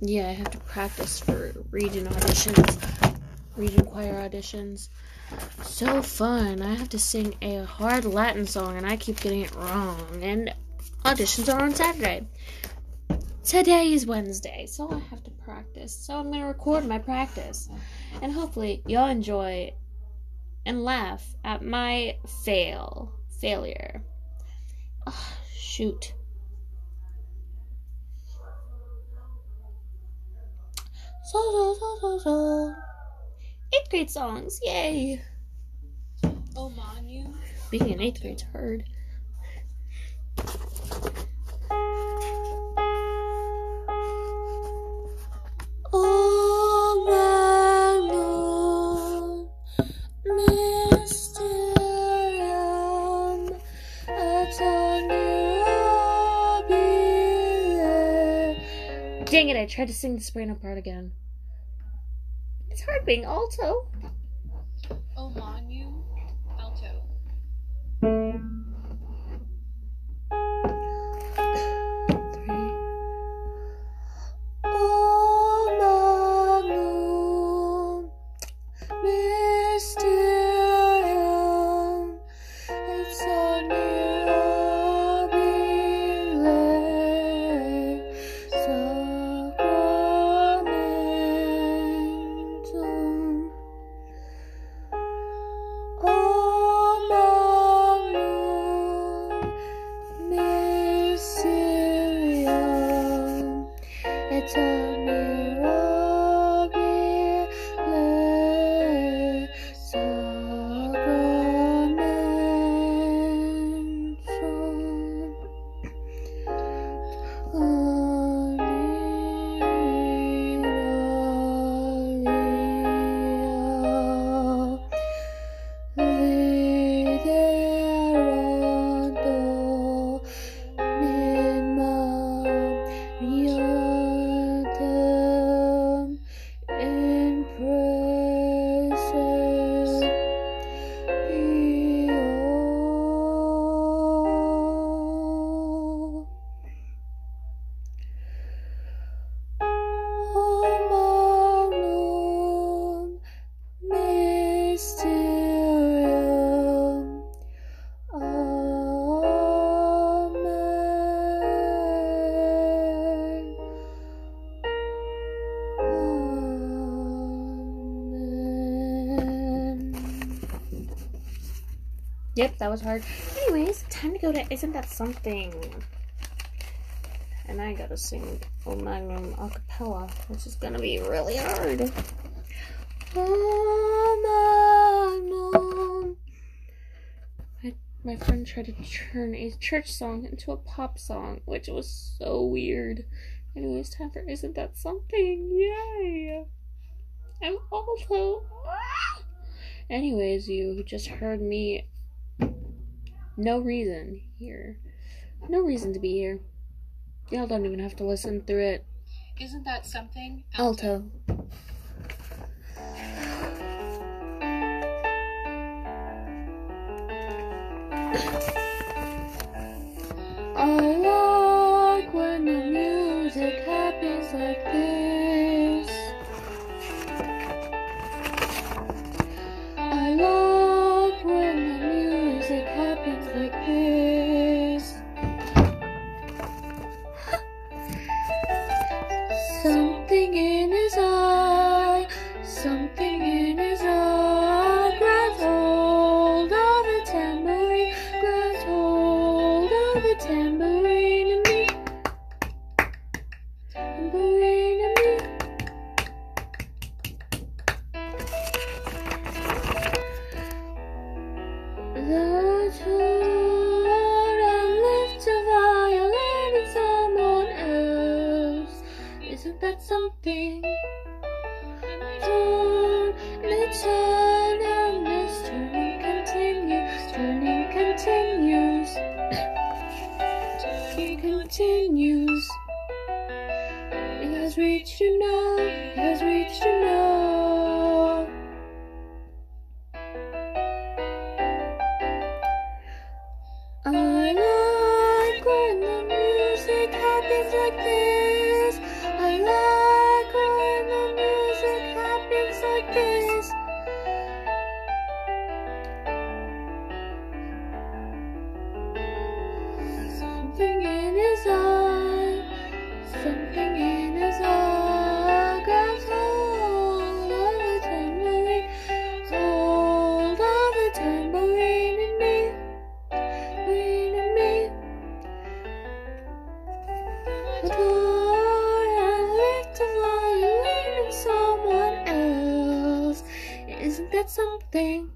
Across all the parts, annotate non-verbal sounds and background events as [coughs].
Yeah, I have to practice for region auditions, region choir auditions. So fun. I have to sing a hard Latin song and I keep getting it wrong. And auditions are on Saturday. Today is Wednesday, so I have to practice. So I'm going to record my practice. And hopefully y'all enjoy and laugh at my fail. Failure. Oh, shoot. So, so, so, so, so. Eighth grade songs, yay! Oh, Manu. Being in eighth grade's hard. Dang it, I tried to sing the soprano part again. It's hard being alto. Yep, that was hard. Anyways, time to go to Isn't That Something? And I gotta sing O Magnum a cappella, which is gonna be really hard. My, my friend tried to turn a church song into a pop song, which was so weird. Anyways, time for Isn't That Something? Yay! I'm also. Ah! Anyways, you just heard me. No reason here. No reason to be here. Y'all don't even have to listen through it. Isn't that something? Alto. I music in his something in his eye grabs hold of the tambourine, hold of the tambourine in me, tambourine in me. Adore and a violin in someone else. Isn't that something?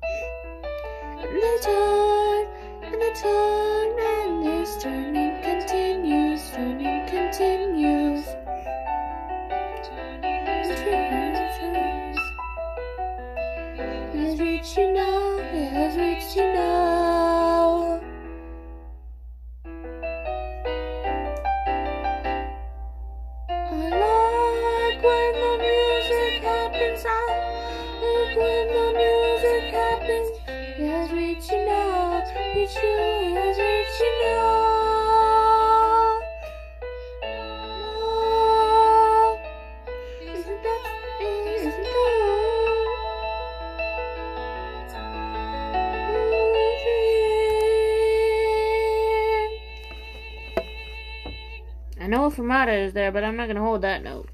I fermata is there, but I'm not gonna hold that note.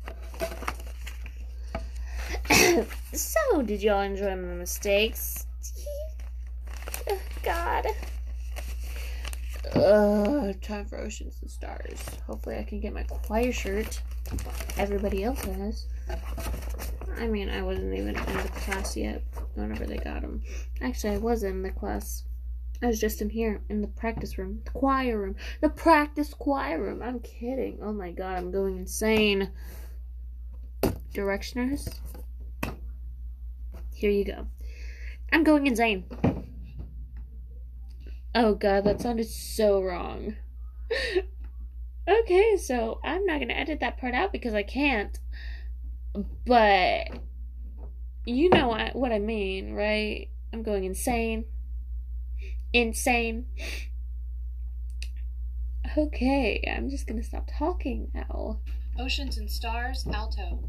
[coughs] so, did y'all enjoy my mistakes? Ugh, God. Ugh, time for oceans and stars. Hopefully, I can get my choir shirt. Everybody else has. I mean, I wasn't even in the class yet whenever they got them. Actually, I was in the class. I was just in here in the practice room, the choir room, the practice choir room. I'm kidding. Oh my god, I'm going insane. Directioners, here you go. I'm going insane. Oh god, that sounded so wrong. [laughs] okay, so I'm not gonna edit that part out because I can't. But you know what, what I mean, right? I'm going insane. Insane. Okay, I'm just gonna stop talking now. Oceans and stars, alto.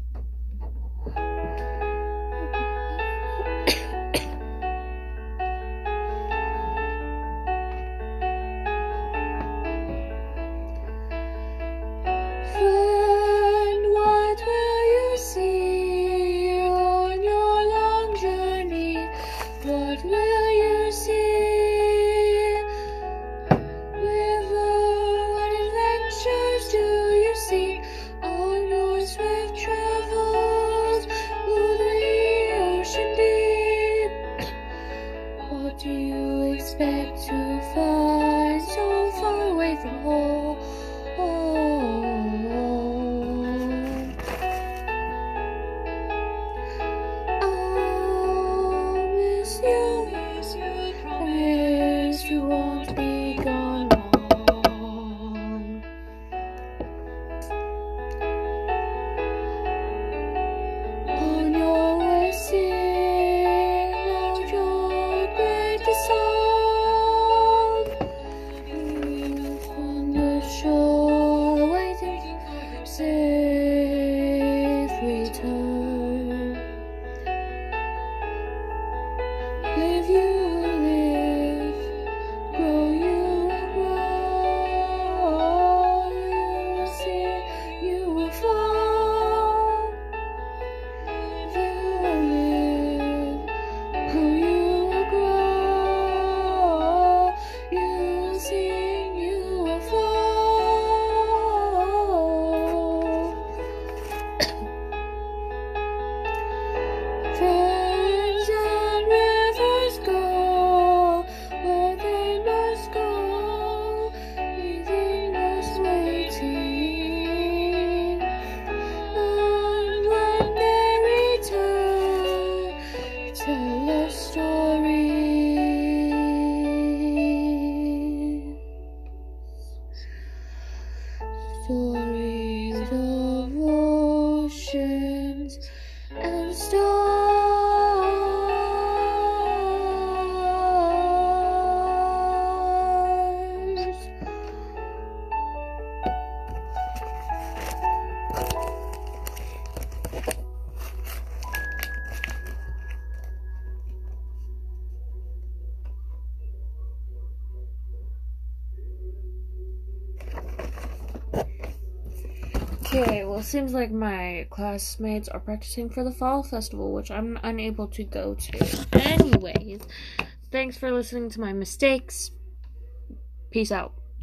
still Okay, well, it seems like my classmates are practicing for the fall festival, which I'm unable to go to. Anyways, thanks for listening to my mistakes. Peace out.